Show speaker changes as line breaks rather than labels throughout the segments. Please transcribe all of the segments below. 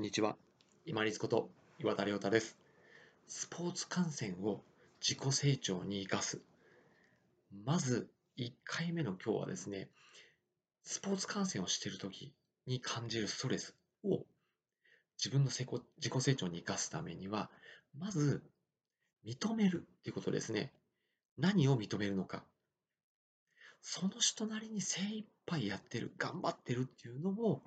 こんにちは。今立こと岩田亮太です。スポーツ観戦を自己成長に生かす。まず1回目の今日はですね、スポーツ観戦をしている時に感じるストレスを自分の自己成長に生かすためには、まず認めるっていうことですね。何を認めるのか。その人なりに精一杯やってる、頑張ってるっていうのを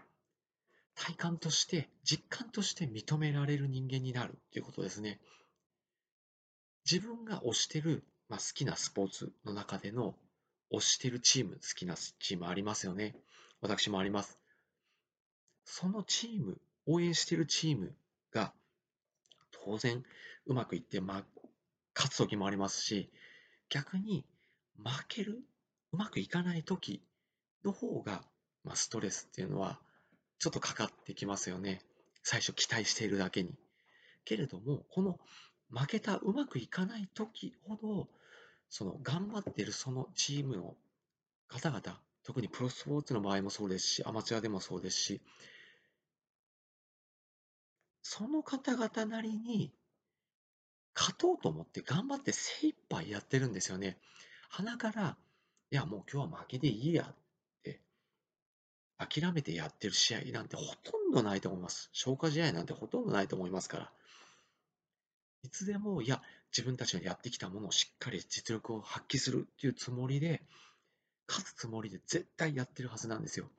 体感として、実感として認められる人間になるということですね。自分が推してる、まあ、好きなスポーツの中での推してるチーム、好きなチームありますよね。私もあります。そのチーム、応援してるチームが当然うまくいって、まあ、勝つ時もありますし、逆に負ける、うまくいかない時の方が、まあ、ストレスっていうのはちょっとかかってきますよね。最初期待しているだけに。けれども、この負けた、うまくいかない時ほど、その頑張ってるそのチームの方々、特にプロスポーツの場合もそうですし、アマチュアでもそうですし、その方々なりに勝とうと思って頑張って精一杯やってるんですよね。鼻から、いや、もう今日は負けでいいや諦めてやってる試合なんてほとんどないと思います。消化試合なんてほとんどないと思いますから。いつでも、いや、自分たちがやってきたものをしっかり実力を発揮するっていうつもりで、勝つつもりで絶対やってるはずなんですよ。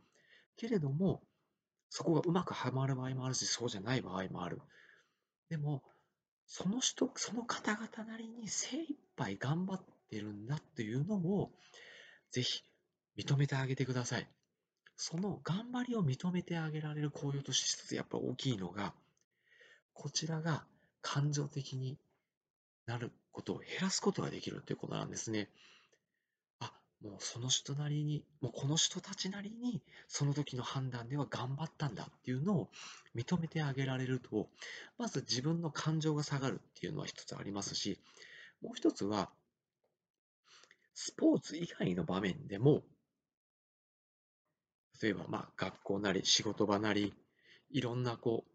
けれども、そこがうまくはまる場合もあるし、そうじゃない場合もある。でも、その人、その方々なりに精一杯頑張ってるんだっていうのを、ぜひ認めてあげてください。その頑張りを認めてあげられる効用として一つやっぱ大きいのが、こちらが感情的になることを減らすことができるということなんですね。あ、もうその人なりに、もうこの人たちなりに、その時の判断では頑張ったんだっていうのを認めてあげられると、まず自分の感情が下がるっていうのは一つありますし、もう一つは、スポーツ以外の場面でも、例えば、まあ、学校なり仕事場なり、いろんなこう、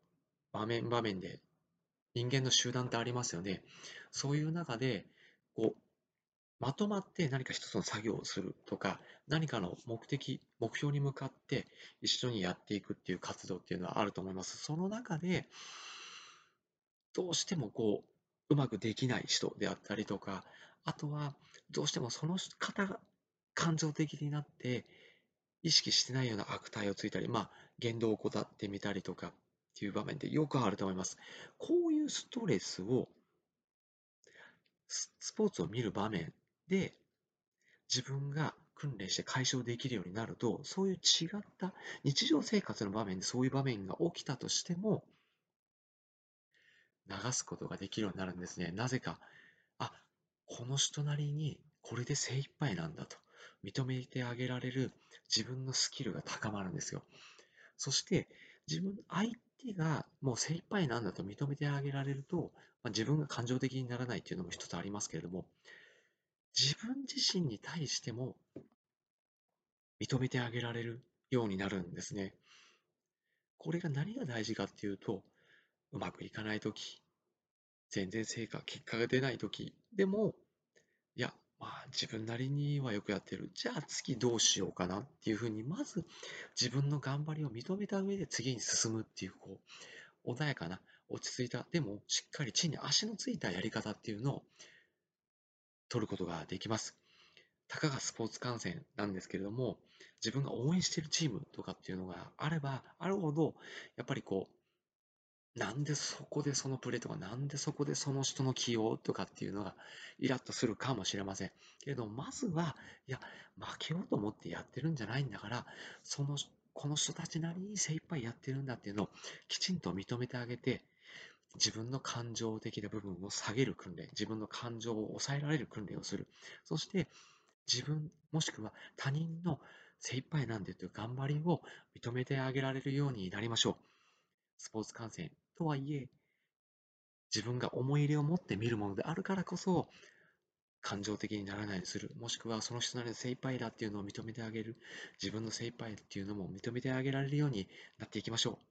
場面場面で人間の集団ってありますよね。そういう中で、こう、まとまって何か一つの作業をするとか、何かの目的、目標に向かって一緒にやっていくっていう活動っていうのはあると思います。その中で、どうしてもこう、うまくできない人であったりとか、あとは、どうしてもその方が感情的になって、意識してないような悪態をついたり、まあ、言動を怠ってみたりとかっていう場面でよくあると思います。こういうストレスを、スポーツを見る場面で自分が訓練して解消できるようになると、そういう違った日常生活の場面でそういう場面が起きたとしても、流すことができるようになるんですね。なぜか、あ、この人なりにこれで精一杯なんだと。認めてあげられる自分のスキルが高まるんですよ。そして、自分、相手がもう精一杯なんだと認めてあげられると、まあ、自分が感情的にならないっていうのも一つありますけれども、自分自身に対しても認めてあげられるようになるんですね。これが何が大事かっていうと、うまくいかないとき、全然成果、結果が出ないときでも、まあ、自分なりにはよくやってる。じゃあ次どうしようかなっていうふうに、まず自分の頑張りを認めた上で次に進むっていう、こう、穏やかな、落ち着いた、でもしっかり地に足のついたやり方っていうのを取ることができます。たかがスポーツ観戦なんですけれども、自分が応援しているチームとかっていうのがあればあるほど、やっぱりこう、なんでそこでそのプレーとか、なんでそこでその人の起用とかっていうのがイラッとするかもしれません。けど、まずは、いや、負けようと思ってやってるんじゃないんだから、その、この人たちなりに精一杯やってるんだっていうのをきちんと認めてあげて、自分の感情的な部分を下げる訓練、自分の感情を抑えられる訓練をする。そして、自分、もしくは他人の精一杯なんでという頑張りを認めてあげられるようになりましょう。スポーツ観戦とはいえ、自分が思い入れを持って見るものであるからこそ、感情的にならないようにする。もしくはその人なりの精一杯だっていうのを認めてあげる。自分の精一杯っていうのも認めてあげられるようになっていきましょう。